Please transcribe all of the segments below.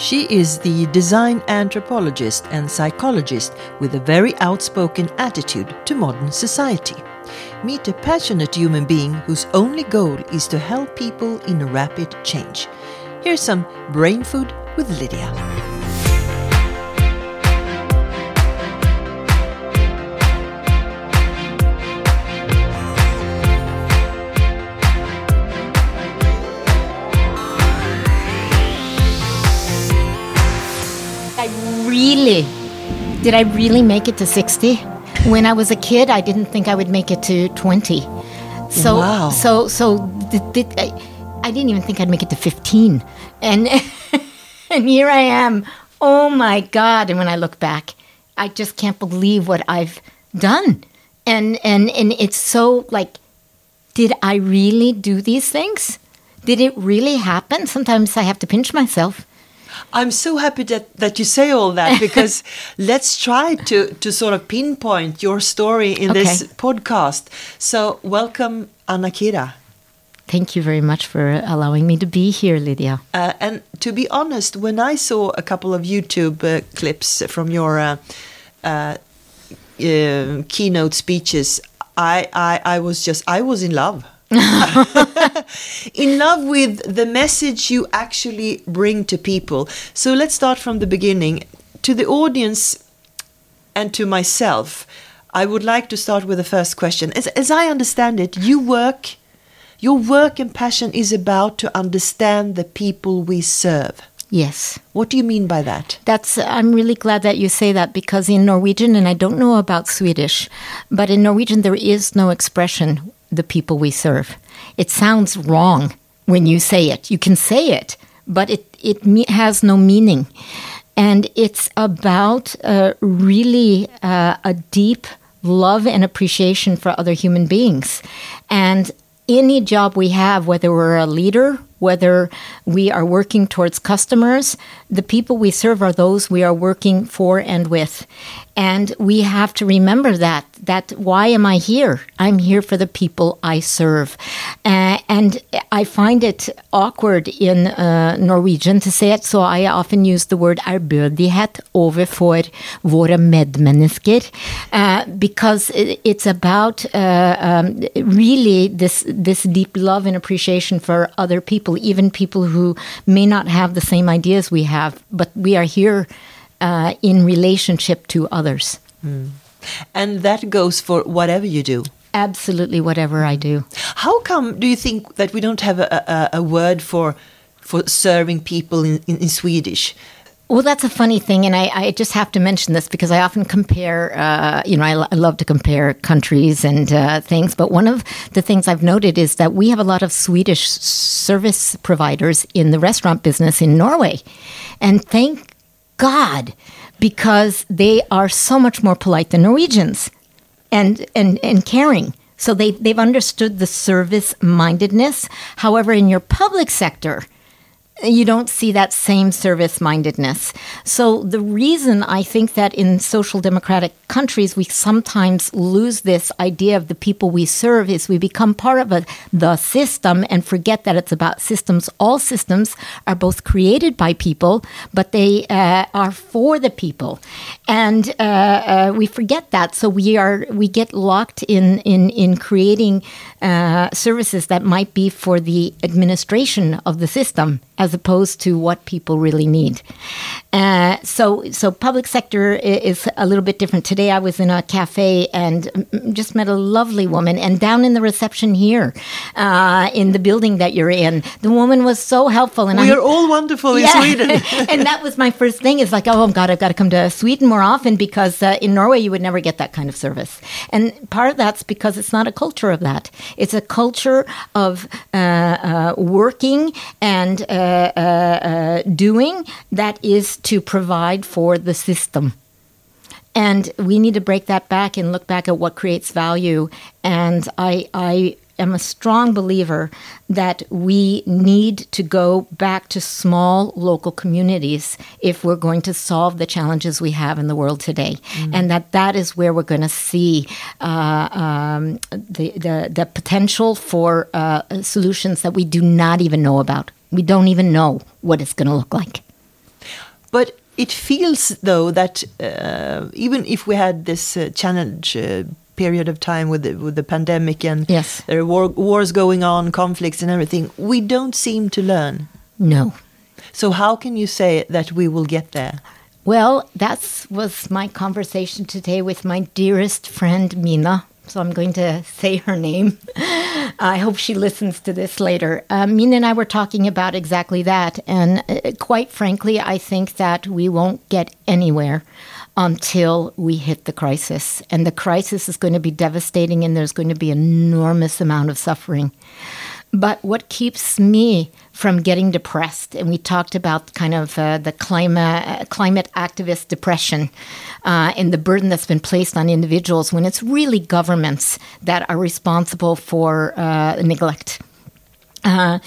She is the design anthropologist and psychologist with a very outspoken attitude to modern society. Meet a passionate human being whose only goal is to help people in a rapid change. Here's some brain food with Lydia. Did I really make it to 60? When I was a kid, I didn't think I would make it to 20. So, Wow. so, so, did, did, I, I didn't even think I'd make it to 15. And, and here I am. Oh my God. And when I look back, I just can't believe what I've done. And, and, and it's so like, did I really do these things? Did it really happen? Sometimes I have to pinch myself. I'm so happy that, that you say all that because let's try to, to sort of pinpoint your story in this podcast. So, welcome, Anna Kirah. Thank you very much for allowing me to be here, Lydia. Uh, and to be honest, when I saw a couple of YouTube uh, clips from your uh, uh, uh, keynote speeches, I, I, I was just, I was in love. in love with the message you actually bring to people. So let's start from the beginning. To the audience and to myself, I would like to start with the first question. As, as I understand it, you work, your work and passion is about to understand the people we serve. Yes. What do you mean by that? That's I'm really glad that you say that because in Norwegian and I don't know about Swedish, but in Norwegian there is no expression the people we serve. It sounds wrong when you say it. You can say it, but it it me- has no meaning. And it's about uh, really uh, a deep love and appreciation for other human beings. And any job we have, whether we're a leader, whether we are working towards customers, the people we serve are those we are working for and with. And we have to remember that that why am I here? I'm here for the people I serve. Uh, and I find it awkward in uh, Norwegian to say it, so I often use the word ærbødighet overfor våre medmennesker, uh, because it's about uh, um, really this this deep love and appreciation for other people, even people who may not have the same ideas we have, but we are here uh, in relationship to others. And that goes for whatever you do. Absolutely, whatever I do. How come do you think that we don't have a, a, a word for for serving people in, in, in Swedish? Well, that's a funny thing, and I, I just have to mention this because I often compare. Uh, you know, I, I love to compare countries and uh, things, but one of the things I've noted is that we have a lot of Swedish service providers in the restaurant business in Norway, and thank God because they are so much more polite than Norwegians and and and caring. So they they've understood the service mindedness. However, in your public sector, you don't see that same service mindedness. So, the reason I think that in social democratic countries we sometimes lose this idea of the people we serve is we become part of a, the system and forget that it's about systems. All systems are both created by people, but they uh, are for the people. And uh, uh, we forget that. So, we are we get locked in, in, in creating uh, services that might be for the administration of the system as opposed to what people really need. Uh, so, so public sector is a little bit different. Today, I was in a cafe and just met a lovely woman, and down in the reception here, uh, in the building that you're in, the woman was so helpful. And We I'm- are all wonderful in. Sweden. and that was my first thing is like, oh God, I've got to come to Sweden more often because uh, in Norway you would never get that kind of service. And part of that's because it's not a culture of that. It's a culture of uh, uh, working and uh, doing that is to provide for the system. And we need to break that back and look back at what creates value. And I, I am a strong believer that we need to go back to small local communities if we're going to solve the challenges we have in the world today. And that that is where we're going to see uh, um, the, the, the potential for uh, solutions that we do not even know about. We don't even know what it's going to look like. But it feels though that uh, even if we had this uh, challenge uh, period of time with the, with the pandemic and Yes. there are war, wars going on, conflicts and everything, we don't seem to learn. No. So how can you say that we will get there? Well, that was my conversation today with my dearest friend Mina. So I'm going to say her name. I hope she listens to this later. Uh, Mina and I were talking about exactly that. And uh, quite frankly, I think that we won't get anywhere until we hit the crisis. And the crisis is going to be devastating, and there's going to be enormous amount of suffering. But what keeps me from getting depressed, and we talked about kind of uh, the climate uh, climate activist depression uh, and the burden that's been placed on individuals when it's really governments that are responsible for uh, neglect. Uh,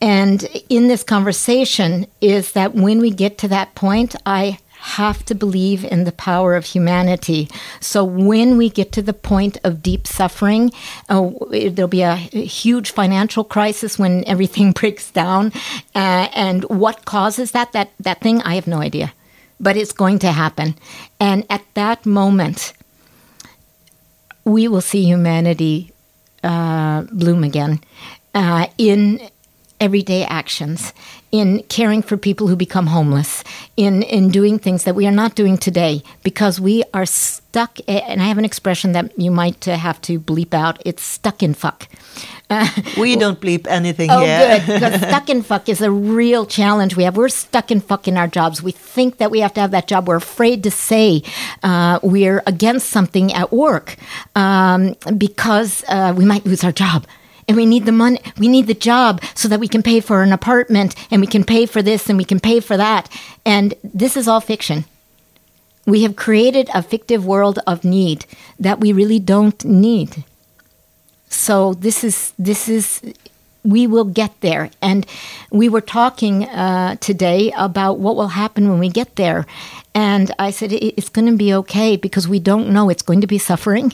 and in this conversation, is that when we get to that point, I have to believe in the power of humanity. So when we get to the point of deep suffering, uh, there'll be a huge financial crisis when everything breaks down. Uh, and what causes that, that, that thing, I have no idea. But it's going to happen. And at that moment, we will see humanity uh, bloom again uh, in everyday actions, in caring for people who become homeless, in, in doing things that we are not doing today because we are stuck. And I have an expression that you might uh, have to bleep out it's stuck in fuck. Uh, We don't bleep anything Oh, here. good. Because stuck in fuck is a real challenge we have. We're stuck in fuck in our jobs. We think that we have to have that job. We're afraid to say uh, we're against something at work um, because uh, we might lose our job. And we need the money, we need the job so that we can pay for an apartment and we can pay for this and we can pay for that. And this is all fiction. We have created a fictive world of need that we really don't need. So this is this is we will get there. And we were talking uh, today about what will happen when we get there. And I said it's going to be okay because we don't know. It's going to be suffering,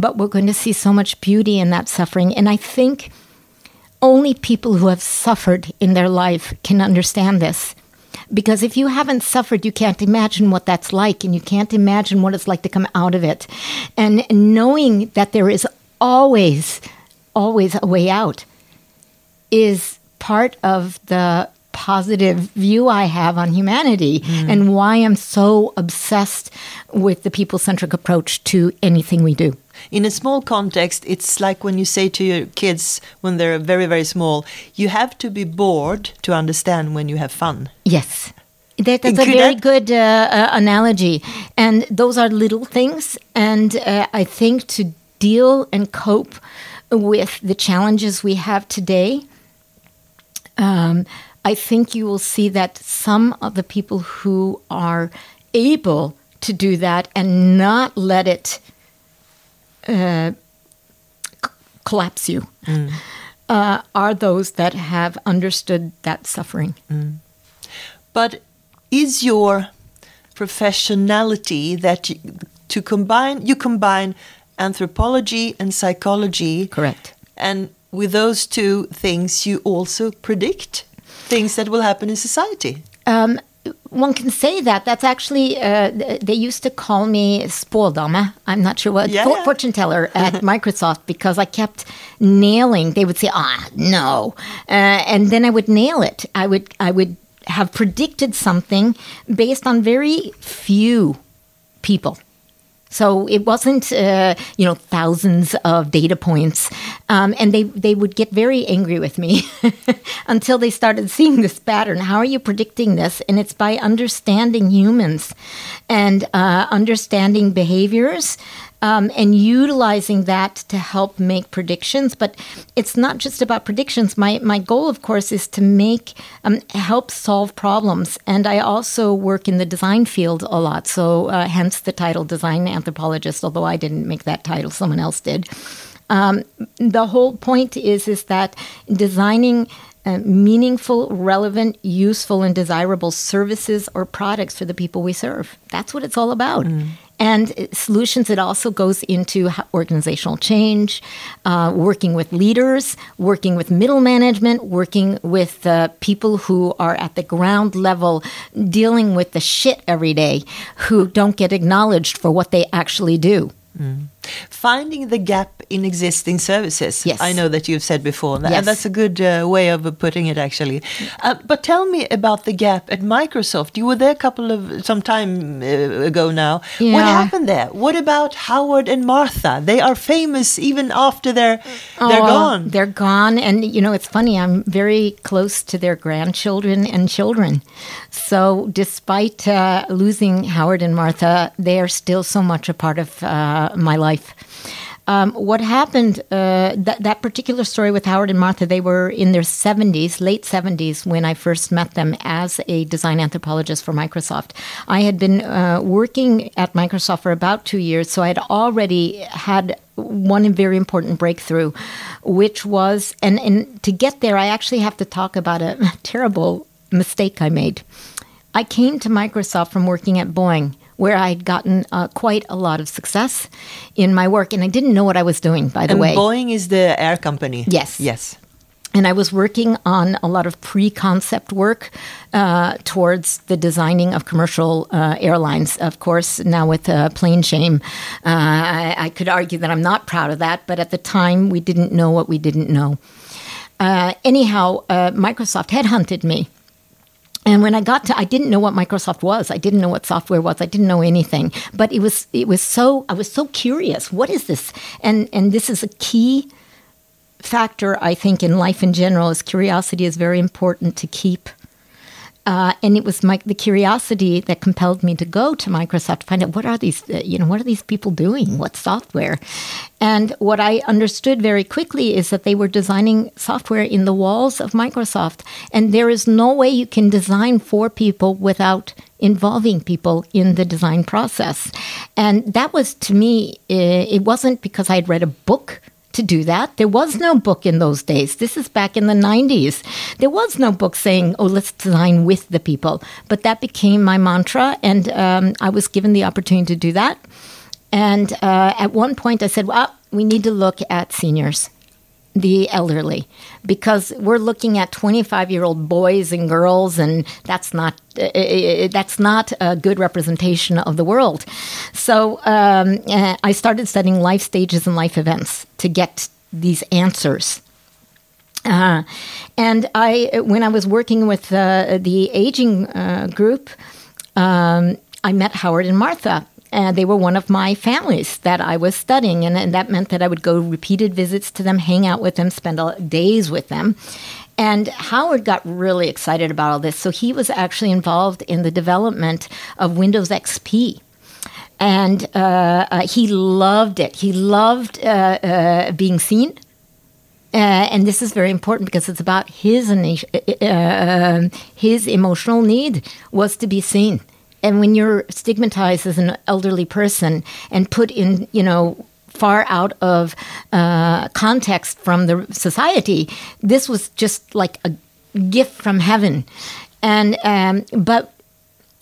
but we're going to see so much beauty in that suffering. And I think only people who have suffered in their life can understand this. Because if you haven't suffered, you can't imagine what that's like, and you can't imagine what it's like to come out of it. And knowing that there is always, always a way out is part of the positive view I have on humanity mm-hmm. and why I'm so obsessed with the people centric approach to anything we do. In a small context, it's like when you say to your kids when they're very, very small, you have to be bored to understand when you have fun. Yes. That, that's a very that- good uh, uh, analogy. And those are little things. And uh, I think to deal and cope with the challenges we have today, um, I think you will see that some of the people who are able to do that and not let it uh, c- collapse you uh, are those that have understood that suffering. But is your professionality that you, to combine you combine anthropology and psychology Correct. and with those two things you also predict things that will happen in society Um, one can say that. That's actually, uh, they used to call me spådama. I'm not sure what, Yeah, for- fortune teller at Microsoft because I kept nailing. They would say, ah, no. Uh, and then I would nail it. I would, I would have predicted something based on very few people. So it wasn't, uh, you know, thousands of data points, um, and they they would get very angry with me until they started seeing this pattern. How are you predicting this? And it's by understanding humans and uh, understanding behaviors. Um, and utilizing that to help make predictions, but it's not just about predictions. My my goal, of course, is to make um, help solve problems, and I also work in the design field a lot. So, uh, hence the title design anthropologist. Although I didn't make that title, someone else did. Um, the whole point is is that designing uh, meaningful, relevant, useful, and desirable services or products for the people we serve. That's what it's all about. And solutions, it also goes into organizational change, uh, working with leaders, working with middle management, working with uh, people who are at the ground level, dealing with the shit every day, who don't get acknowledged for what they actually do. Finding the gap in existing services. Yes. I know that you've said before, and Yes. that's a good uh, way of putting it, actually. Uh, but tell me about the gap at Microsoft. You were there a couple of some time uh, ago now. What happened there? What about Howard and Martha? They are famous even after they're they're Oh, gone. They're gone. And, you know, it's funny, I'm very close to their grandchildren and children. So, despite uh, losing Howard and Martha, they are still so much a part of uh, my life. Um, what happened, uh, that, that particular story with Howard and Martha, they were in their 70s, late 70s, when I first met them as a design anthropologist for Microsoft. I had been uh, working at Microsoft for about two years, so I had already had one very important breakthrough, which was, and, and to get there, I actually have to talk about a terrible mistake I made. I came to Microsoft from working at Boeing, where I'd gotten uh, quite a lot of success in my work, and I didn't know what I was doing, by the and way. Boeing is the air company. Yes. Yes. and I was working on a lot of pre-concept work uh, towards the designing of commercial uh, airlines. Of course, now with uh, plane shame, uh, I, I could argue that I'm not proud of that, but at the time we didn't know what we didn't know. Uh, anyhow, uh, Microsoft headhunted me. And when I got to, I didn't know what Microsoft was. I didn't know what software was. I didn't know anything. But it was, it was so. I was so curious. What is this? And and this is a key factor, I think, in life in general. Is curiosity is very important to keep. Uh, and it was my, the curiosity that compelled me to go to Microsoft to find out what are these, uh, you know, what are these people doing? What software? And what I understood very quickly is that they were designing software in the walls of Microsoft, and there is no way you can design for people without involving people in the design process. And that was to me, uh, it wasn't because I had read a book to do that. There was no book in those days. This is back in the 90s. There was no book saying, oh, let's design with the people. But that became my mantra, and um, I was given the opportunity to do that. And uh, at one point, I said, well, we need to look at seniors. The elderly, because we're looking at 25 year old boys and girls, and that's not uh, that's not a good representation of the world. So um, uh, I started studying life stages and life events to get these answers. Uh, and I, when I was working with uh, the aging uh, group, um, I met Howard and Martha. And they were one of my families that I was studying, and, and that meant that I would go repeated visits to them, hang out with them, spend all, days with them. And Howard got really excited about all this, so he was actually involved in the development of Windows XP and uh, uh, he loved it. He loved uh, uh, being seen. Uh, and this is very important because it's about his uh, uh, his emotional need was to be seen. And when you're stigmatized as an elderly person and put in, you know, far out of uh, context from the society, this was just like a gift from heaven. And um, but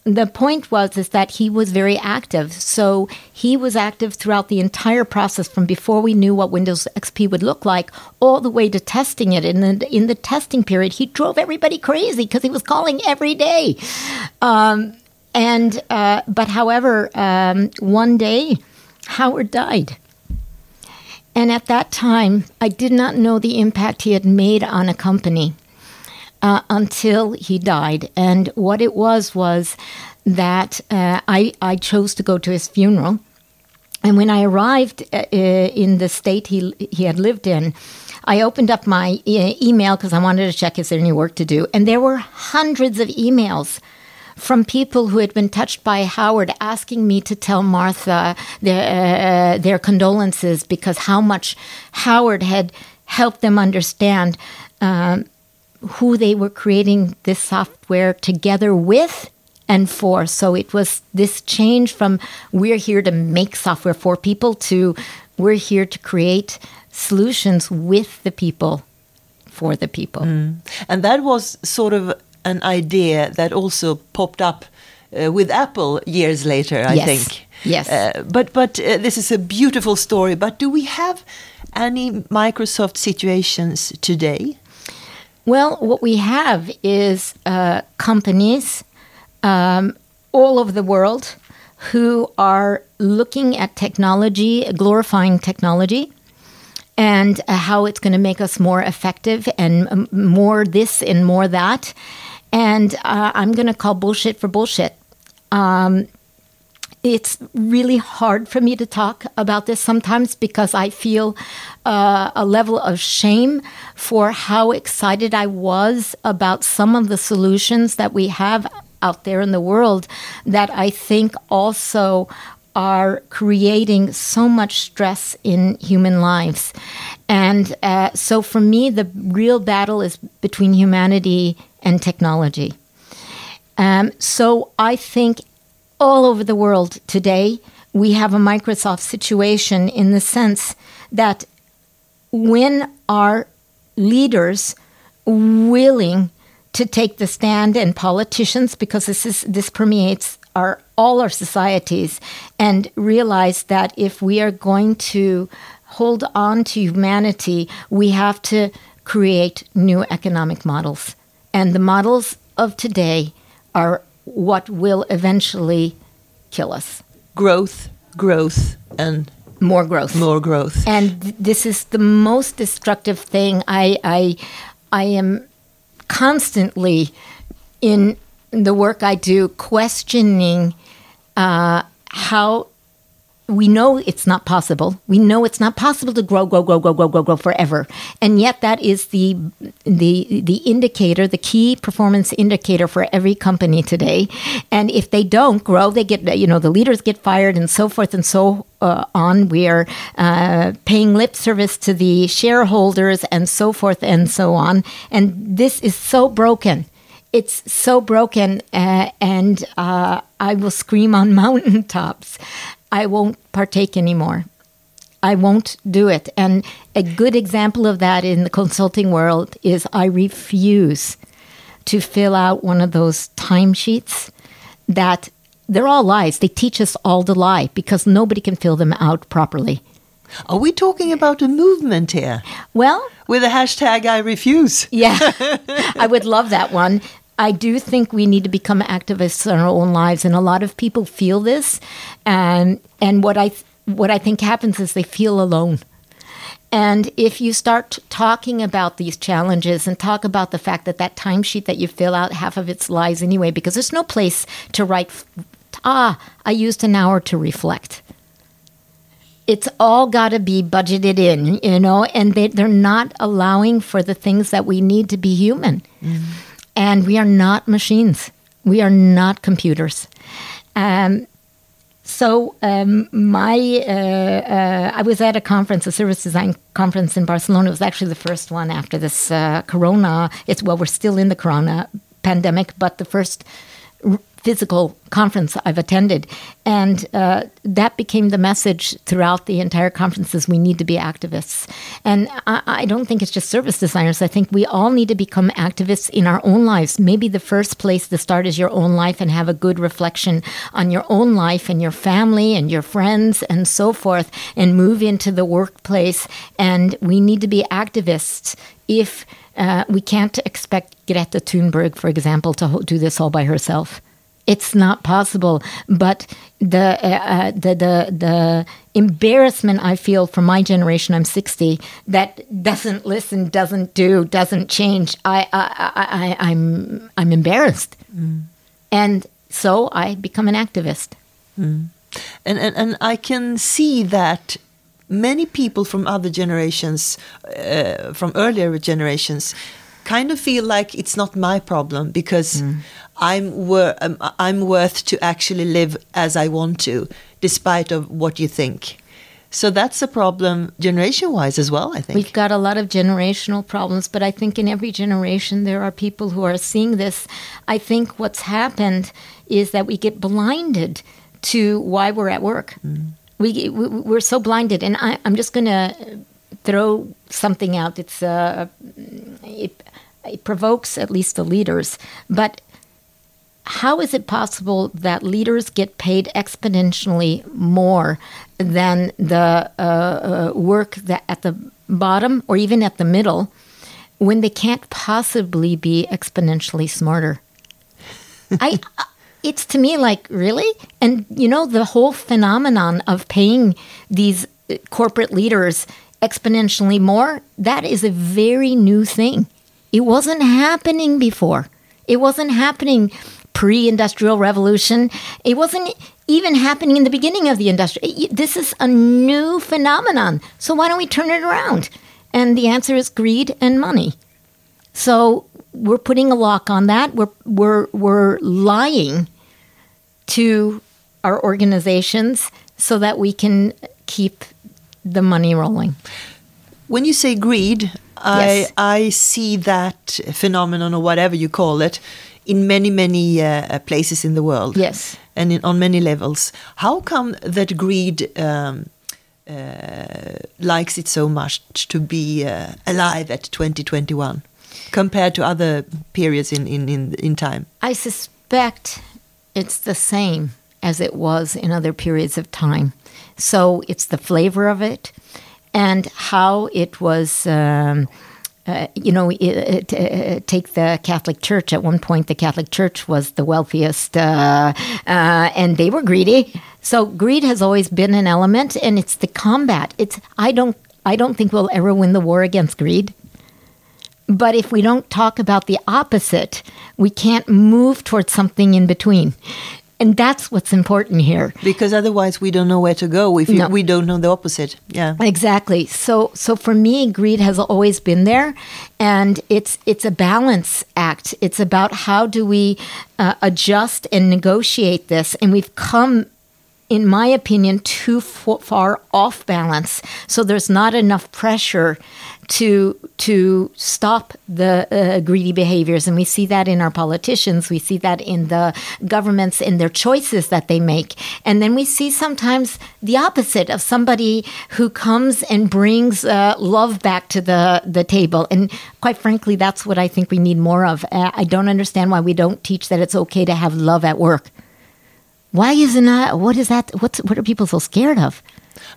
the point was is that he was very active. So he was active throughout the entire process from before we knew what Windows XP would look like, all the way to testing it. And in the testing period, he drove everybody crazy because he was calling every day. Um, and uh, but however, um, one day Howard died. And at that time, I did not know the impact he had made on a company uh, until he died. And what it was was that uh, I, I chose to go to his funeral. And when I arrived uh, in the state he, he had lived in, I opened up my e- email because I wanted to check is there any work to do. And there were hundreds of emails from people who had been touched by Howard asking me to tell Martha their, uh, their condolences because how much Howard had helped them understand um, who they were creating this software together with and for. So it was this change from we're here to make software for people to we're here to create solutions with the people for the people. Mm. And that was sort of an idea that also popped up uh, with Apple years later, I Yes. think. Yes. Uh, but but uh, this is a beautiful story. But do we have any Microsoft situations today? Well, what we have is uh, companies um, all over the world who are looking at technology, glorifying technology, and uh, how it's going to make us more effective and um, more this and more that. And uh, I'm going to call bullshit for bullshit. Um, it's really hard for me to talk about this sometimes because I feel uh, a level of shame for how excited I was about some of the solutions that we have out there in the world that I think also are creating so much stress in human lives. And uh, so for me, the real battle is between humanity and technology. Um, so I think all over the world today, we have a Microsoft situation in the sense that when our leaders willing to take the stand and politicians because this is this permeates our all our societies and realize that if we are going to hold on to humanity we have to create new economic models and the models of today are what will eventually kill us. Growth, growth, and more growth. more growth. and th- this is the most destructive thing. I i i am constantly in the work i do questioning uh, how we know it's not possible. We know it's not possible to grow, grow, grow, grow, grow, grow, grow forever, and yet that is the the the indicator, the key performance indicator for every company today. And if they don't grow, they get you know the leaders get fired and so forth and so uh, on. We are uh, paying lip service to the shareholders and so forth and so on. And this is so broken it's so broken uh, and uh, i will scream on mountaintops i won't partake anymore. I won't do it. And a good example of that in the consulting world is i refuse to fill out one of those timesheets that they're all lies. They teach us all to lie because nobody can fill them out properly. Are we talking about a movement here? Well with the hashtag I refuse? Yeah, I would love that one. I do think we need to become activists in our own lives, and a lot of people feel this. And and what I what I think happens is they feel alone. And if you start talking about these challenges and talk about the fact that that timesheet that you fill out, half of it's lies anyway, because there's no place to write, ah, I used an hour to reflect it's all got to be budgeted in, you know, and they, they're not allowing for the things that we need to be human. And we are not machines, we are not computers. Um, so um, my, uh, uh, I was at a conference, a service design conference in Barcelona. It was actually the first one after this uh, Corona. It's well, we're still in the Corona pandemic, but the first physical conference I've attended, and uh, that became the message throughout the entire conference: is we need to be activists. And I, I don't think it's just service designers. I think we all need to become activists in our own lives. Maybe the first place to start is your own life and have a good reflection on your own life and your family and your friends and so forth, and move into the workplace. And we need to be activists if. Uh, we can't expect Greta Thunberg, for example, to do this all by herself. It's not possible. But the uh, uh, the the the embarrassment I feel for my generation, I'm 60, that doesn't listen, doesn't do, doesn't change. I I, I, I I'm I'm embarrassed, and so I become an activist. And, and, and I can see that many people from other generations, uh, from earlier generations, kind of feel like it's not my problem because I'm wor- um, I'm worth to actually live as I want to, despite of what you think. So that's a problem generation-wise as well. I think. We've got a lot of generational problems, but I think in every generation there are people who are seeing this. I think what's happened is that we get blinded to why we're at work. We, we we're so blinded, and I, I'm just going to throw something out. It's uh, it, it provokes at least the leaders, but how is it possible that leaders get paid exponentially more than the uh, uh, work that at the bottom or even at the middle when they can't possibly be exponentially smarter? I, it's to me like really, and you know the whole phenomenon of paying these corporate leaders exponentially more. That is a very new thing. It wasn't happening before. It wasn't happening pre-industrial revolution. It wasn't even happening in the beginning of the industry. This is a new phenomenon. So why don't we turn it around? And the answer is greed and money. So we're putting a lock on that. We're we're we're lying to our organizations so that we can keep the money rolling. When you say greed, Yes. I I see that phenomenon or whatever you call it in many many uh, places in the world. Yes. and in, on many levels. How come that greed um, uh, likes it so much to be uh, alive at 2021 compared to other periods in, in, in, in time? I suspect it's the same as it was in other periods of time. So it's the flavor of it and how it was. Um, uh, you know, it, uh, take the Catholic Church. At one point, the Catholic Church was the wealthiest, uh, uh, and they were greedy. So greed has always been an element, and it's the combat. It's I don't I don't think we'll ever win the war against greed. But if we don't talk about the opposite, we can't move towards something in between. And that's what's important here. Because otherwise, we don't know where to go if you, No. we don't know the opposite. Yeah. Exactly. So so for me greed has always been there and it's it's a balance act. It's about how do we uh, adjust and negotiate this and we've come in my opinion too far off balance. So there's not enough pressure to to stop the uh, greedy behaviors. And we see that in our politicians. We see that in the governments in their choices that they make. And then we see sometimes the opposite of somebody who comes and brings uh, love back to the the table. And quite frankly that's what i think we need more of. Uh, i don't understand why we don't teach that it's okay to have love at work. Why isn't that what is that what's what are people so scared of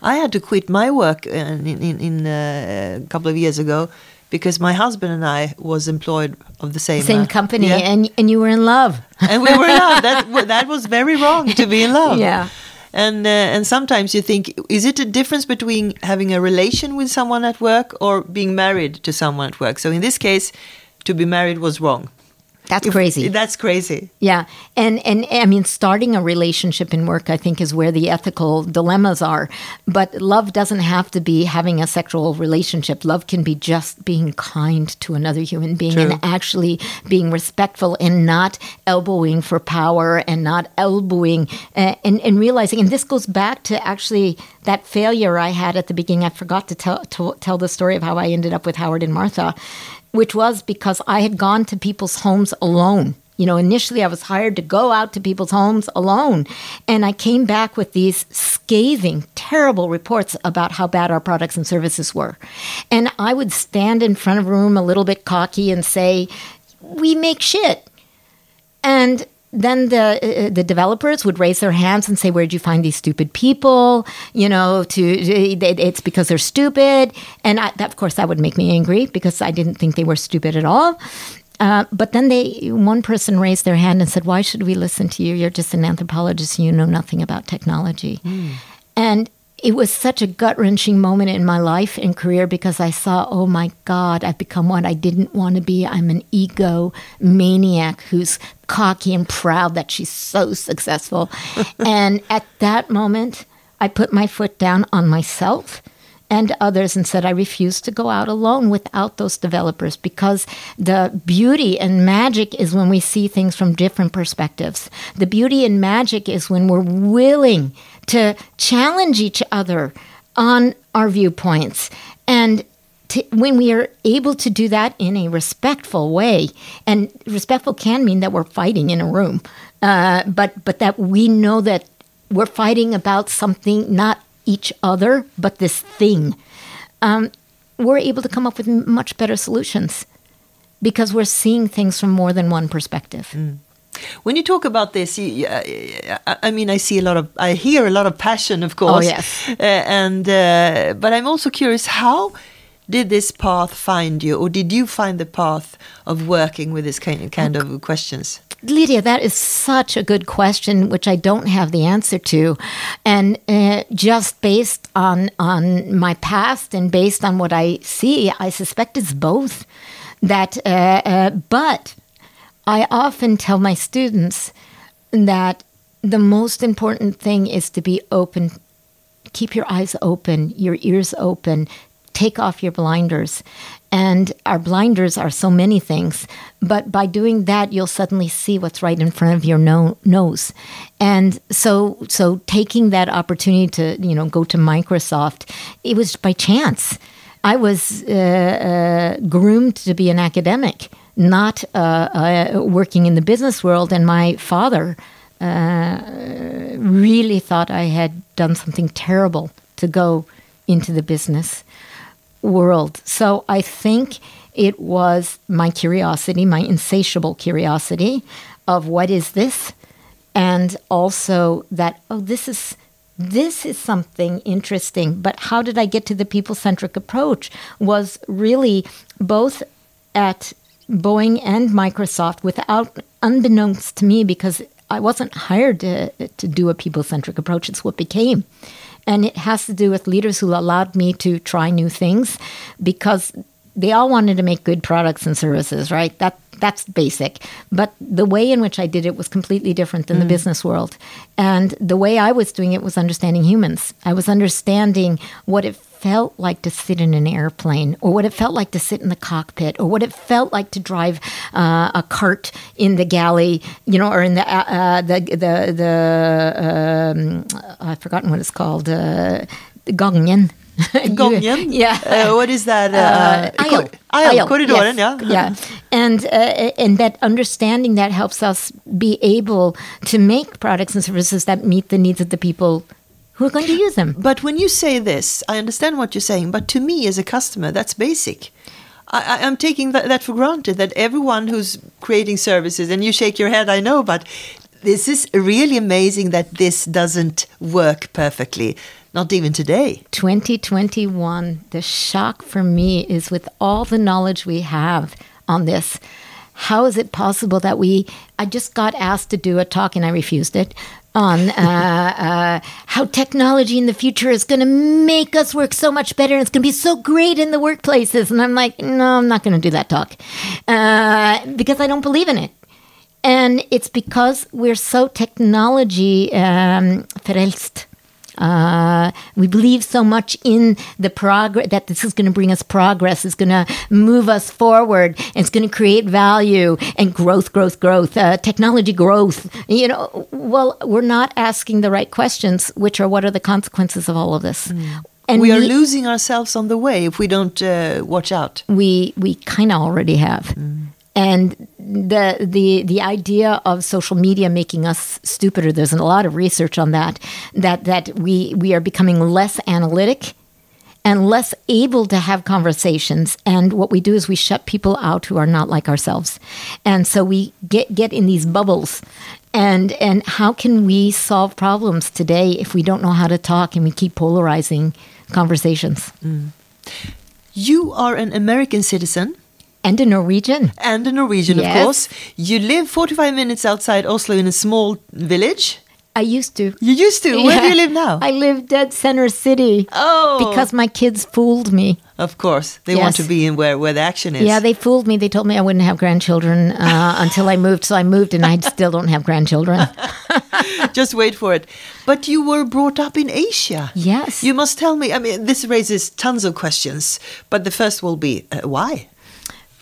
I had to quit my work uh, in, in, in uh, a couple of years ago because my husband and I was employed of the same same uh, company yeah. and and you were in love and we were in love. That that was very wrong to be in love. Yeah. And uh, and sometimes you think, is it a difference between having a relation with someone at work or being married to someone at work? So in this case, to be married was wrong. That's crazy That's crazy. Yeah, and and I mean, starting a relationship in work, I think, is where the ethical dilemmas are. But love doesn't have to be having a sexual relationship. Love can be just being kind to another human being True. and actually being respectful and not elbowing for power and not elbowing uh, and and realizing. And this goes back to actually that failure I had at the beginning. I forgot to tell to tell the story of how I ended up with Howard and Martha, which was because I had gone to people's homes alone. You know, initially I was hired to go out to people's homes alone. And I came back with these scathing, terrible reports about how bad our products and services were. And I would stand in front of a room a little bit cocky and say, We make shit. And then the uh, the developers would raise their hands and say, "Where'd you find these stupid people?" You know, to it- it's because they're stupid, and I, that, of course that would make me angry because I didn't think they were stupid at all. Uh, but then they one person raised their hand and said, "Why should we listen to you? You're just an anthropologist and you know nothing about technology." And it was such a gut wrenching moment in my life and career because I saw, oh my God, I've become what I didn't want to be. I'm an ego maniac who's cocky and proud that she's so successful. and at that moment, I put my foot down on myself and others and said I refuse to go out alone without those developers because the beauty and magic is when we see things from different perspectives. The beauty and magic is when we're willing to challenge each other on our viewpoints and to, when we are able to do that in a respectful way, and respectful can mean that we're fighting in a room, uh, but but that we know that we're fighting about something, not each other, but this thing. Um, we're able to come up with much better solutions because we're seeing things from more than one perspective. When you talk about this, you, uh, I mean, I see a lot of, I hear a lot of passion, of course. Oh yes. Uh, and uh, but I'm also curious, how did this path find you, or did you find the path of working with this kind kind of questions? Lydia, that is such a good question, which I don't have the answer to, and uh, just based on on my past and based on what I see, I suspect it's both. That, uh, uh, but I often tell my students that the most important thing is to be open. Keep your eyes open, your ears open, take off your blinders. And our blinders are so many things, but by doing that, you'll suddenly see what's right in front of your no- nose. And so, so taking that opportunity to, you know, go to Microsoft, it was by chance. I was uh, uh, groomed to be an academic, not uh, uh, working in the business world. And my father uh, really thought I had done something terrible to go into the business world. So I think it was my curiosity, my insatiable curiosity of what is this? And also that, oh, this is this is something interesting. But how did I get to the people centric approach? Was really both at Boeing and Microsoft without, unbeknownst to me, because I wasn't hired to, to do a people centric approach, it's what became. And it has to do with leaders who allowed me to try new things because they all wanted to make good products and services, right? That that's basic. But the way in which I did it was completely different than the mm. business world. And the way I was doing it was understanding humans. I was understanding what it felt like to sit in an airplane, or what it felt like to sit in the cockpit, or what it felt like to drive uh, a cart in the galley, you know, or in the uh, uh, the the the um, I've forgotten what it's called, uh, Gongen. Yeah. Uh, what is that? Uh, Uh, aisle. aisle, Aisle, corridoren, yes. yeah. yeah. And uh, and that understanding that helps us be able to make products and services that meet the needs of the people who are going to use them. But when you say this, I understand what you're saying, but to me as a customer, that's basic. I, I- I'm taking that, that for granted that everyone who's creating services, and you shake your head, I know, but this is really amazing that this doesn't work perfectly, not even today. 2021, the shock for me is with all the knowledge we have on this. How is it possible that we? I just got asked to do a talk and I refused it on uh, uh, how technology in the future is going to make us work so much better and it's going to be so great in the workplaces. And I'm like, no, I'm not going to do that talk uh, because I don't believe in it. And it's because we're so technology um. Uh, we believe so much in the progress that this is going to bring us progress, is going to move us forward, and it's going to create value and growth, growth, growth, uh, technology growth. You know, well, we're not asking the right questions, which are what are the consequences of all of this? And we are losing ourselves on the way if we don't uh, watch out. we we kind of already have. And the the the idea of social media making us stupider. There's a lot of research on that. That that we we are becoming less analytic and less able to have conversations. And what we do is we shut people out who are not like ourselves. And so we get get in these bubbles. And and how can we solve problems today if we don't know how to talk and we keep polarizing conversations? Mm. You are an American citizen And a Norwegian. and a Norwegian, of course. You live 45 minutes outside Oslo in a small village. I used to. You used to. Where do you live now? I live dead center city. Oh. Because my kids fooled me. Of course, they want to be in where, where the action is. Yeah, they fooled me. They told me I wouldn't have grandchildren uh, until I moved. So I moved and I still don't have grandchildren. Just wait for it. But you were brought up in Asia. Yes. You must tell me. I mean, this raises tons of questions. But the first will be uh, why?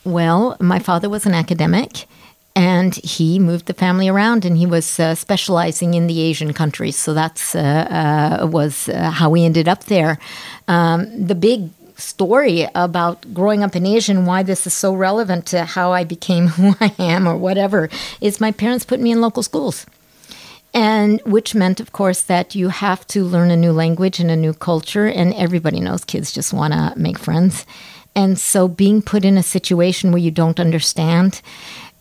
Well, my father was an academic and he moved the family around and he was uh, specializing in the Asian countries. So that's uh, uh, was uh, how we ended up there. Um, the big story about growing up in Asia and why this is so relevant to how I became who I am or whatever is my parents put me in local schools. And which meant, of course, that you have to learn a new language and a new culture. And everybody knows kids just want to make friends. And so being put in a situation where you don't understand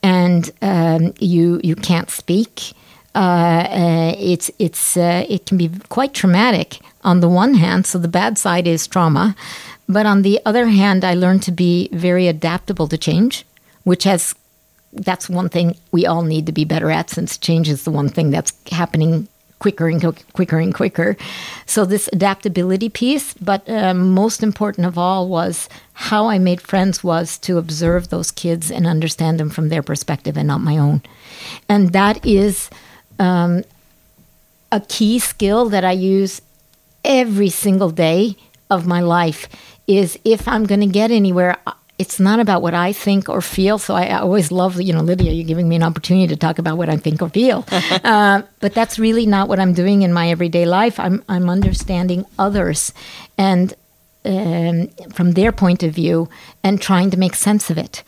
and um, you you can't speak. Uh, uh, it's it's uh, it can be quite traumatic on the one hand. So the bad side is trauma, but on the other hand, I learned to be very adaptable to change, which has that's one thing we all need to be better at since change is the one thing that's happening quicker and quicker and quicker. So this adaptability piece, but uh, most important of all was how I made friends was to observe those kids and understand them from their perspective and not my own. And that is um, a key skill that I use every single day of my life is if I'm going to get anywhere, it's not about what I think or feel. So I, always love, you know, Lydia, you're giving me an opportunity to talk about what I think or feel. uh, but that's really not what I'm doing in my everyday life. I'm I'm understanding others, and um, from their point of view, and trying to make sense of it.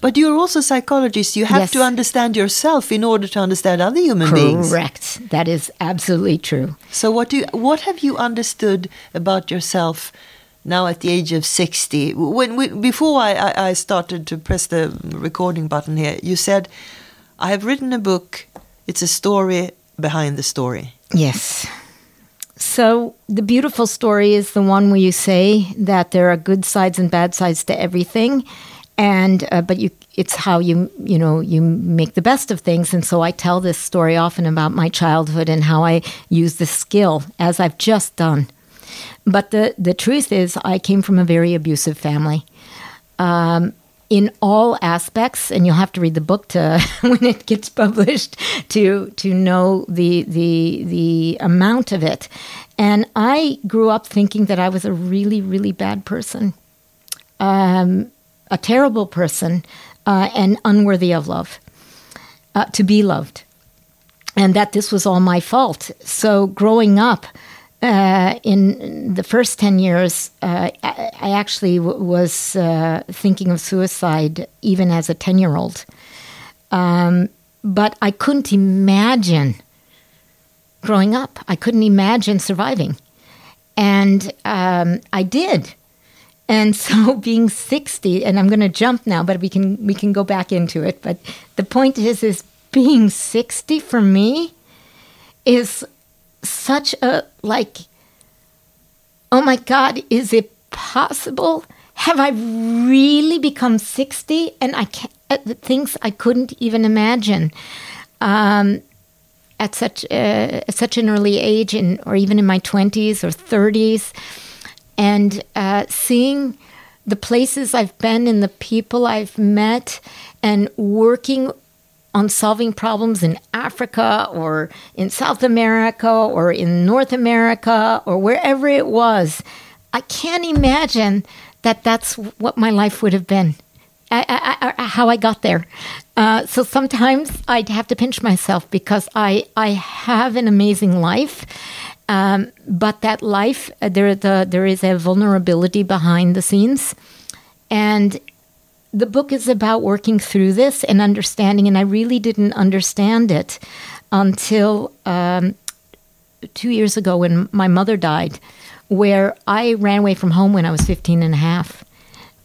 But you're also a psychologist. You have yes. to understand yourself in order to understand other human Correct. beings. Correct. That is absolutely true. So what do you, what have you understood about yourself? Now at the age of 60 when we, before I, I started to press the recording button here you said i have written a book. It's a story behind the story. Yes. So the beautiful story is the one where you say that there are good sides and bad sides to everything and uh, but you it's how you you know you make the best of things. And so i tell this story often about my childhood and how i use the skill as i've just done but the, the truth is, I came from a very abusive family. Um, in all aspects, and you'll have to read the book to when it gets published to to know the the the amount of it. And I grew up thinking that I was a really really bad person, um, a terrible person, uh, and unworthy of love, uh, to be loved, and that this was all my fault. So growing up, uh, in the first 10 years, uh, I actually was uh, thinking of suicide even as a 10 year old. Um, but I couldn't imagine growing up, I couldn't imagine surviving. And um, I did. And so being 60, and I'm going to jump now, but we can, we can go back into it. But the point is, is being 60 for me is such a like oh my god is it possible? Have i really become 60 and i can't uh, things i couldn't even imagine um, at such uh, at such an early age in, or even in my 20s or 30s and uh, seeing the places i've been and the people i've met and working on solving problems in Africa or in South America or in North America or wherever it was. I can't imagine that that's what my life would have been. I, I, I, how I got there. Uh, so sometimes I'd have to pinch myself because I I have an amazing life, um, but that life uh, there the there is a vulnerability behind the scenes, and the book is about working through this and understanding, and I really didn't understand it until um, two years ago when my mother died, where I ran away from home when I was 15 and a half.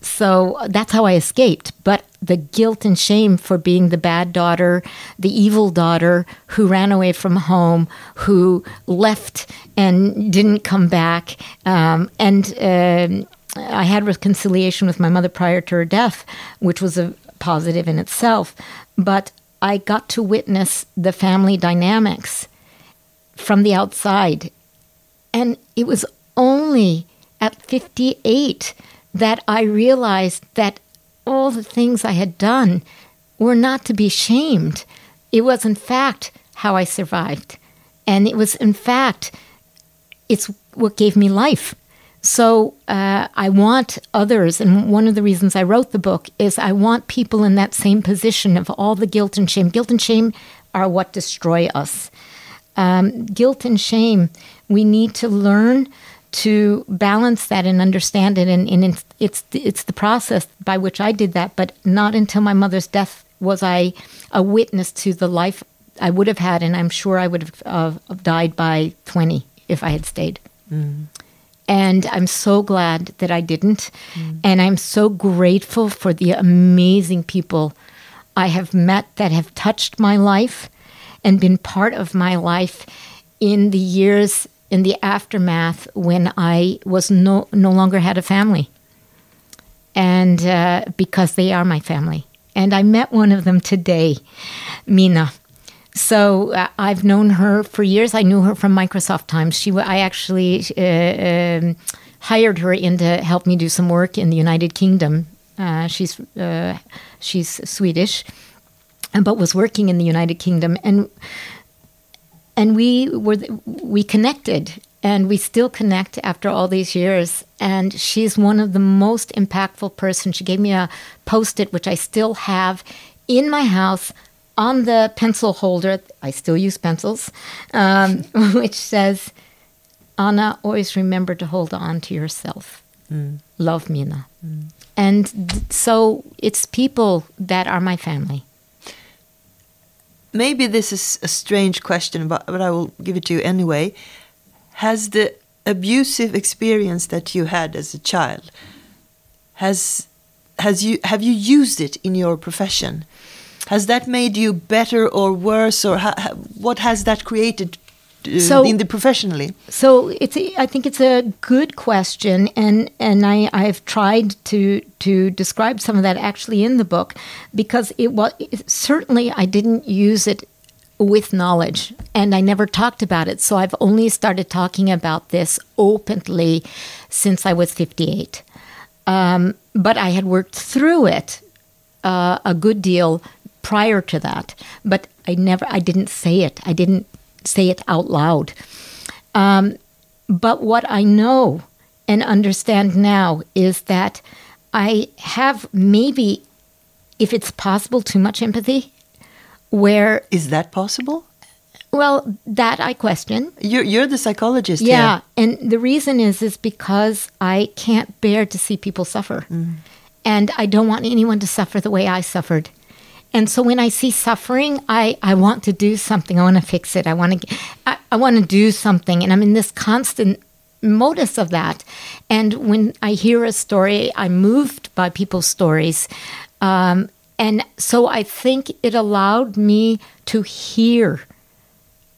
So that's how I escaped. But the guilt and shame for being the bad daughter, the evil daughter who ran away from home, who left and didn't come back, um, and um, I had reconciliation with my mother prior to her death, which was a positive in itself. But I got to witness the family dynamics from the outside. And it was only at 58 that I realized that all the things I had done were not to be shamed. It was, in fact, how I survived. And it was, in fact, it's what gave me life. So uh, I want others, and one of the reasons I wrote the book is I want people in that same position of all the guilt and shame. Guilt and shame are what destroy us. Um, guilt and shame, we need to learn to balance that and understand it. And, and it's, it's, it's the process by which I did that, but not until my mother's death was I a witness to the life I would have had, and I'm sure I would have uh, died by 20 if I had stayed. Mm. And I'm so glad that I didn't. Mm. And I'm so grateful for the amazing people I have met that have touched my life and been part of my life in the years in the aftermath when I was no no longer had a family, and uh, because they are my family. And I met one of them today, Mina. So uh, I've known her for years. I knew her from Microsoft times. She, I actually uh, um, hired her in to help me do some work in the United Kingdom. Uh, she's uh, she's Swedish, but was working in the United Kingdom, and and we were we connected, and we still connect after all these years. And she's one of the most impactful person. She gave me a post-it, which I still have in my house on the pencil holder, I still use pencils, um, which says, Anna, always remember to hold on to yourself. Mm. Love Mina. Mm. And th- so it's people that are my family. Maybe this is a strange question, but, but I will give it to you anyway. Has the abusive experience that you had as a child has has you have you used it in your profession has that made you better or worse, or ha what has that created uh, so, in the professionally? So it's I think it's a good question, and and I I've tried to to describe some of that actually in the book because it was certainly I didn't use it with knowledge and I never talked about it. So I've only started talking about this openly since I was 58. Um, but I had worked through it uh, a good deal prior to that, but I never, I didn't say it. I didn't say it out loud. Um, but what I know and understand now is that I have maybe, if it's possible, too much empathy. Where is that possible? Well, that I question. You're, you're the psychologist. Yeah, here. and the reason is is because I can't bear to see people suffer, mm. and I don't want anyone to suffer the way I suffered. And so when I see suffering, I, I want to do something. I want to fix it. I want to I, I want to do something. And I'm in this constant modus of that. And when I hear a story, I'm moved by people's stories. Um, and so I think it allowed me to hear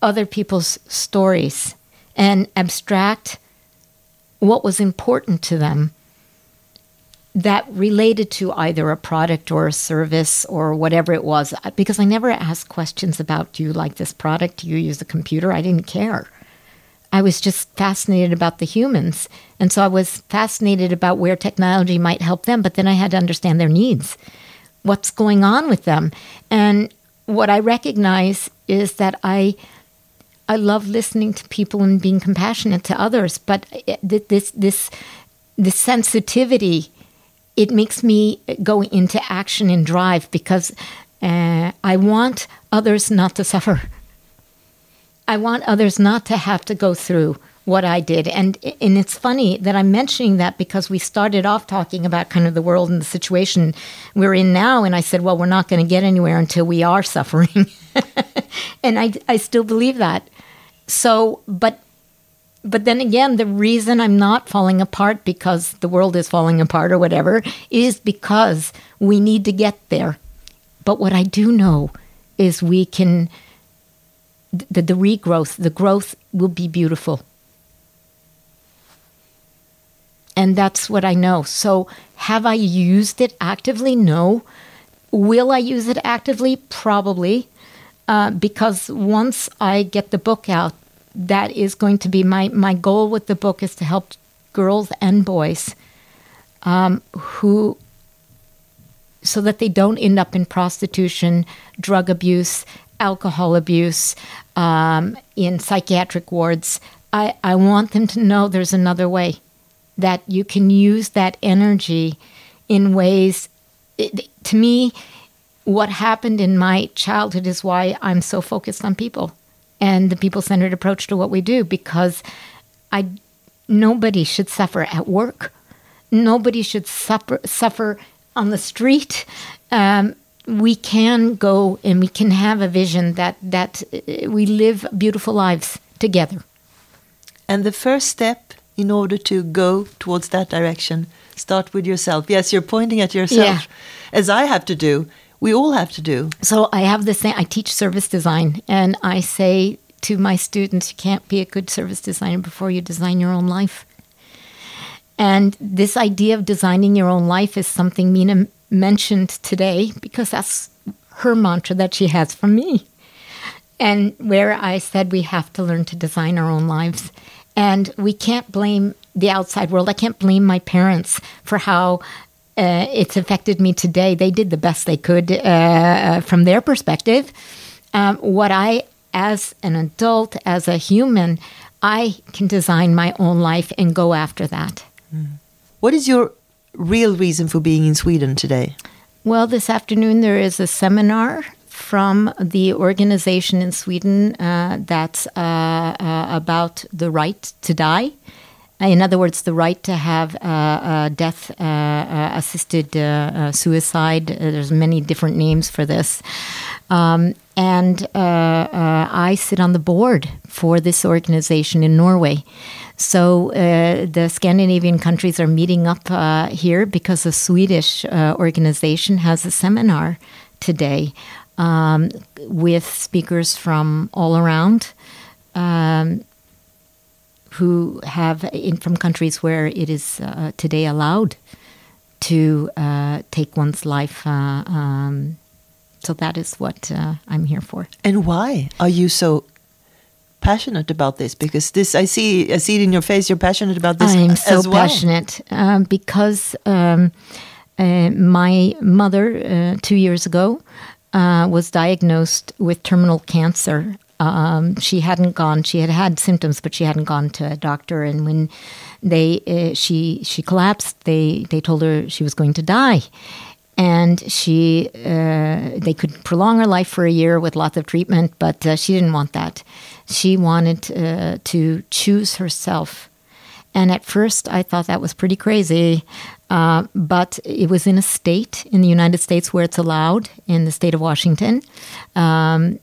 other people's stories and abstract what was important to them that related to either a product or a service or whatever it was because I never asked questions about do you like this product? Do you use a computer? I didn't care. I was just fascinated about the humans. And so I was fascinated about where technology might help them, but then I had to understand their needs. What's going on with them? And what I recognize is that I I love listening to people and being compassionate to others, but this this this sensitivity it makes me go into action and drive because uh, I want others not to suffer. I want others not to have to go through what I did. And and it's funny that I'm mentioning that because we started off talking about kind of the world and the situation we're in now and I said, well, we're not going to get anywhere until we are suffering. and I I still believe that. So, but but then again, the reason I'm not falling apart because the world is falling apart or whatever is because we need to get there. But what I do know is we can, the, the regrowth, the growth will be beautiful. And that's what I know. So, have I used it actively? No. Will I use it actively? Probably. Uh, because once I get the book out, that is going to be my, my goal with the book is to help girls and boys um, who so that they don't end up in prostitution, drug abuse, alcohol abuse, um, in psychiatric wards. I, I want them to know there's another way, that you can use that energy in ways. It, to me, what happened in my childhood is why I'm so focused on people and the people centered approach to what we do because I nobody should suffer at work. Nobody should suffer suffer on the street. Um, we can go and we can have a vision that that uh, we live beautiful lives together. And the first step in order to go towards that direction, start with yourself. Yes, you're pointing at yourself, yeah. as I have to do we all have to do. So I have the same. I teach service design, and I say to my students, you can't be a good service designer before you design your own life. And this idea of designing your own life is something Mina mentioned today because that's her mantra that she has from me. And where I said we have to learn to design our own lives. And we can't blame the outside world. I can't blame my parents for how uh, it's affected me today. They did the best they could uh, from their perspective. Um, what I, as an adult, as a human, I can design my own life and go after that. Mm. What is your real reason for being in Sweden today? Well, this afternoon there is a seminar from the organization in Sweden uh, that's uh, uh, about the right to die. In other words, the right to have uh, death uh, uh, assisted suicide. there's many different names for this. Um, and I sit on the board for this organization in Norway. So uh, the Scandinavian countries are meeting up uh, here because a Swedish uh, organization has a seminar today um, with speakers from all around. Um, who have in from countries where it is uh, today allowed to uh, take one's life. Uh, um, so that is what I'm here for. And why are you so passionate about this because this I see I see it in your face. You're passionate about this. I'm so well. passionate um, because um, uh, my mother uh, two years ago uh, was diagnosed with terminal cancer. Um, she hadn't gone. She had had symptoms, but she hadn't gone to a doctor. And when they uh, she she collapsed, they they told her she was going to die and she uh, they could prolong her life for a year with lots of treatment, but uh, she didn't want that. She wanted uh, to choose herself. And at first, I thought that was pretty crazy. Uh, but it was in a state in the United States where it's allowed, in the state of Washington. Um,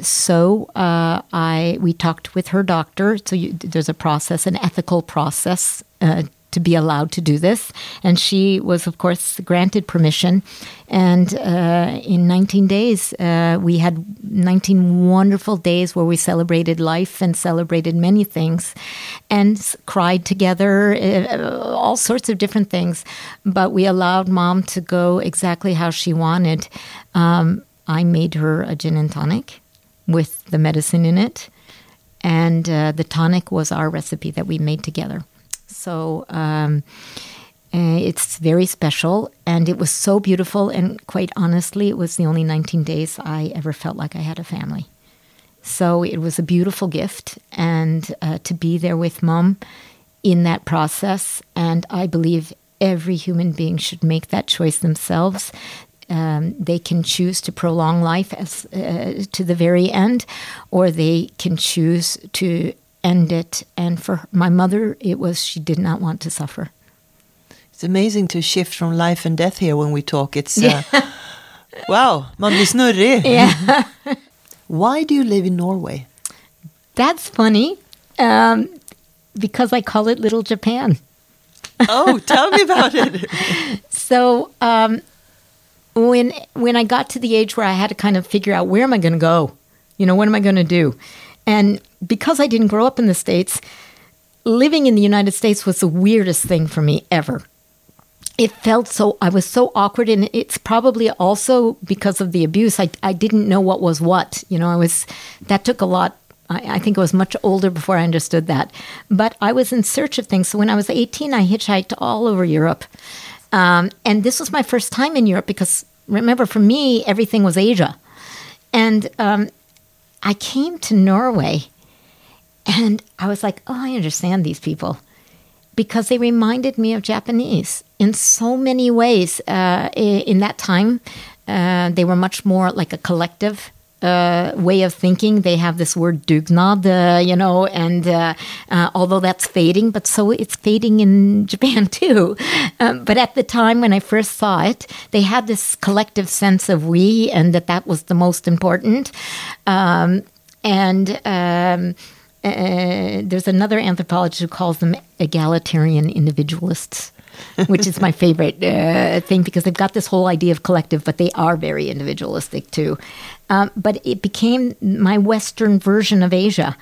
so uh, I we talked with her doctor. So you, there's a process, an ethical process uh, to be allowed to do this. And she was, of course, granted permission. And uh, in 19 days, uh, we had 19 wonderful days where we celebrated life and celebrated many things and cried together, uh, all sorts of different things. But we allowed mom to go exactly how she wanted. Um, I made her a gin and tonic with the medicine in it. And uh, the tonic was our recipe that we made together. So um, uh, it's very special, and it was so beautiful. And quite honestly, it was the only 19 days I ever felt like I had a family. So it was a beautiful gift, and uh, to be there with mom in that process. And I believe every human being should make that choice themselves. Um, they can choose to prolong life as, uh, to the very end, or they can choose to end it. And for my mother, it was she did not want to suffer. It's amazing to shift from life and death here when we talk. It's uh, wow, man blir snurrig. Yeah. Why do you live in Norway? That's funny, um, because I call it Little Japan. oh, tell me about it. so um, when when I got to the age where I had to kind of figure out where am I going to go, you know, what am I going to do, and because I didn't grow up in the States, living in the United States was the weirdest thing for me ever. It felt so, I was so awkward, and it's probably also because of the abuse. I, I didn't know what was what. You know, I was, that took a lot. I, think I was much older before I understood that. But I was in search of things. So when I was 18, I hitchhiked all over Europe. Um, and this was my first time in Europe because remember, for me, everything was Asia. And um, I came to Norway and I was like, oh, I understand these people because they reminded me of Japanese in so many ways. Uh, in that time, uh, they were much more like a collective uh, way of thinking. They have this word dugnad, uh, you know, and uh, uh, although that's fading, but so it's fading in Japan too. Um, but at the time when I first saw it, they had this collective sense of we and that that was the most important. Um, and um, uh, there's another anthropologist who calls them egalitarian individualists. Which is my favorite uh, thing because they've got this whole idea of collective, but they are very individualistic too. Um, but it became my Western version of Asia.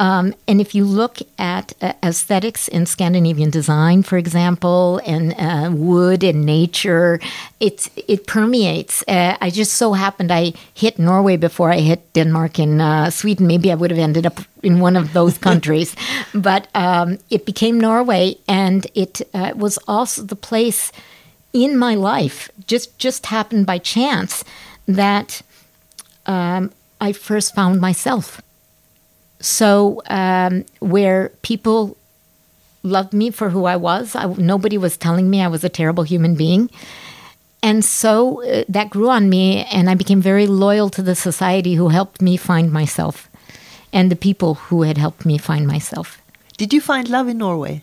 Um, and if you look at uh, aesthetics in Scandinavian design, for example, and uh, wood and nature, it's it permeates. Uh, I just so happened I hit Norway before I hit Denmark and uh, Sweden. Maybe I would have ended up in one of those countries, but um, it became Norway, and it uh, was also the place in my life. Just just happened by chance that um, I first found myself so um, where people loved me for who I was, I, nobody was telling me I was a terrible human being. And so uh, that grew on me, and I became very loyal to the society who helped me find myself and the people who had helped me find myself. Did you find love in Norway?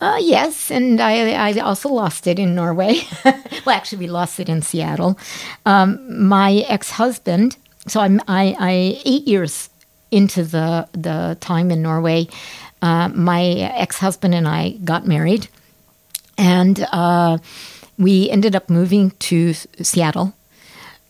Uh, yes, and I, I also lost it in Norway. well, actually, we lost it in Seattle. Um, my ex husband, so I'm, I, I, eight years into the the time in Norway, uh, my ex husband and I got married, and uh, we ended up moving to Seattle,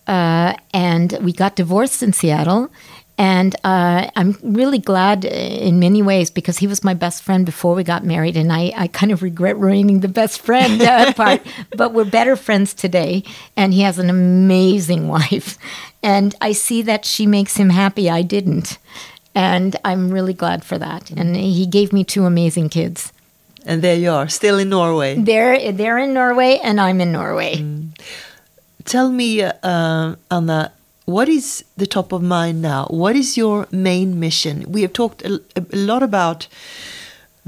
uh, and we got divorced in Seattle. And uh, I'm really glad in many ways because he was my best friend before we got married, and I, I kind of regret ruining the best friend uh, part. But we're better friends today, and he has an amazing wife. And I see that she makes him happy. I didn't. And I'm really glad for that. And he gave me two amazing kids. And there you are, still in Norway. They're, they're in Norway, and I'm in Norway. Mm. Tell me, uh, Anna, what is the top of mind now? What is your main mission? We have talked a, a lot about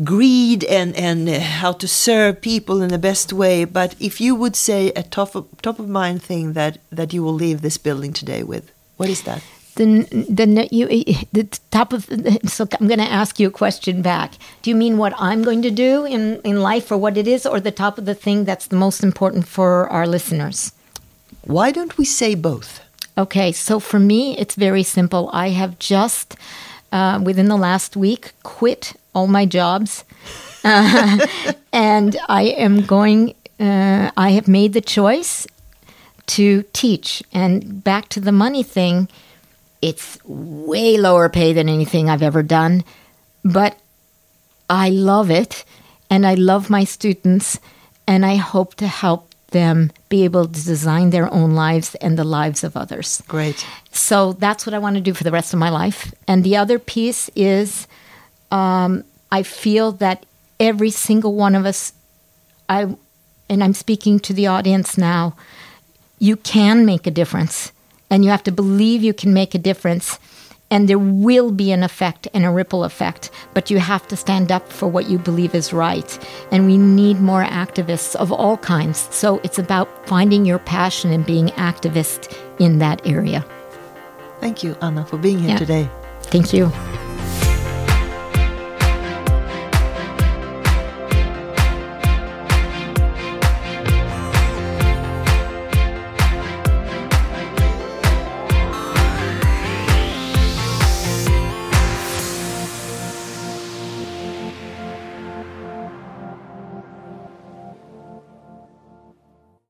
greed and and uh, how to serve people in the best way but if you would say a top of, top of mind thing that that you will leave this building today with what is that the the you the top of so I'm going to ask you a question back. Do you mean what I'm going to do in in life or what it is, or the top of the thing that's the most important for our listeners? Why don't we say both? Okay, so for me, it's very simple. I have just uh, within the last week quit all my jobs. Uh, and I am going, uh, I have made the choice to teach. And back to the money thing, it's way lower pay than anything I've ever done. But I love it. And I love my students. And I hope to help them be able to design their own lives and the lives of others. Great. So that's what I want to do for the rest of my life. And the other piece is um, I feel that every single one of us, I, and I'm speaking to the audience now, you can make a difference. And you have to believe you can make a difference. And there will be an effect and a ripple effect, but you have to stand up for what you believe is right. And we need more activists of all kinds. So it's about finding your passion and being activist in that area. Thank you, Anna, for being here yeah. today. Thank you.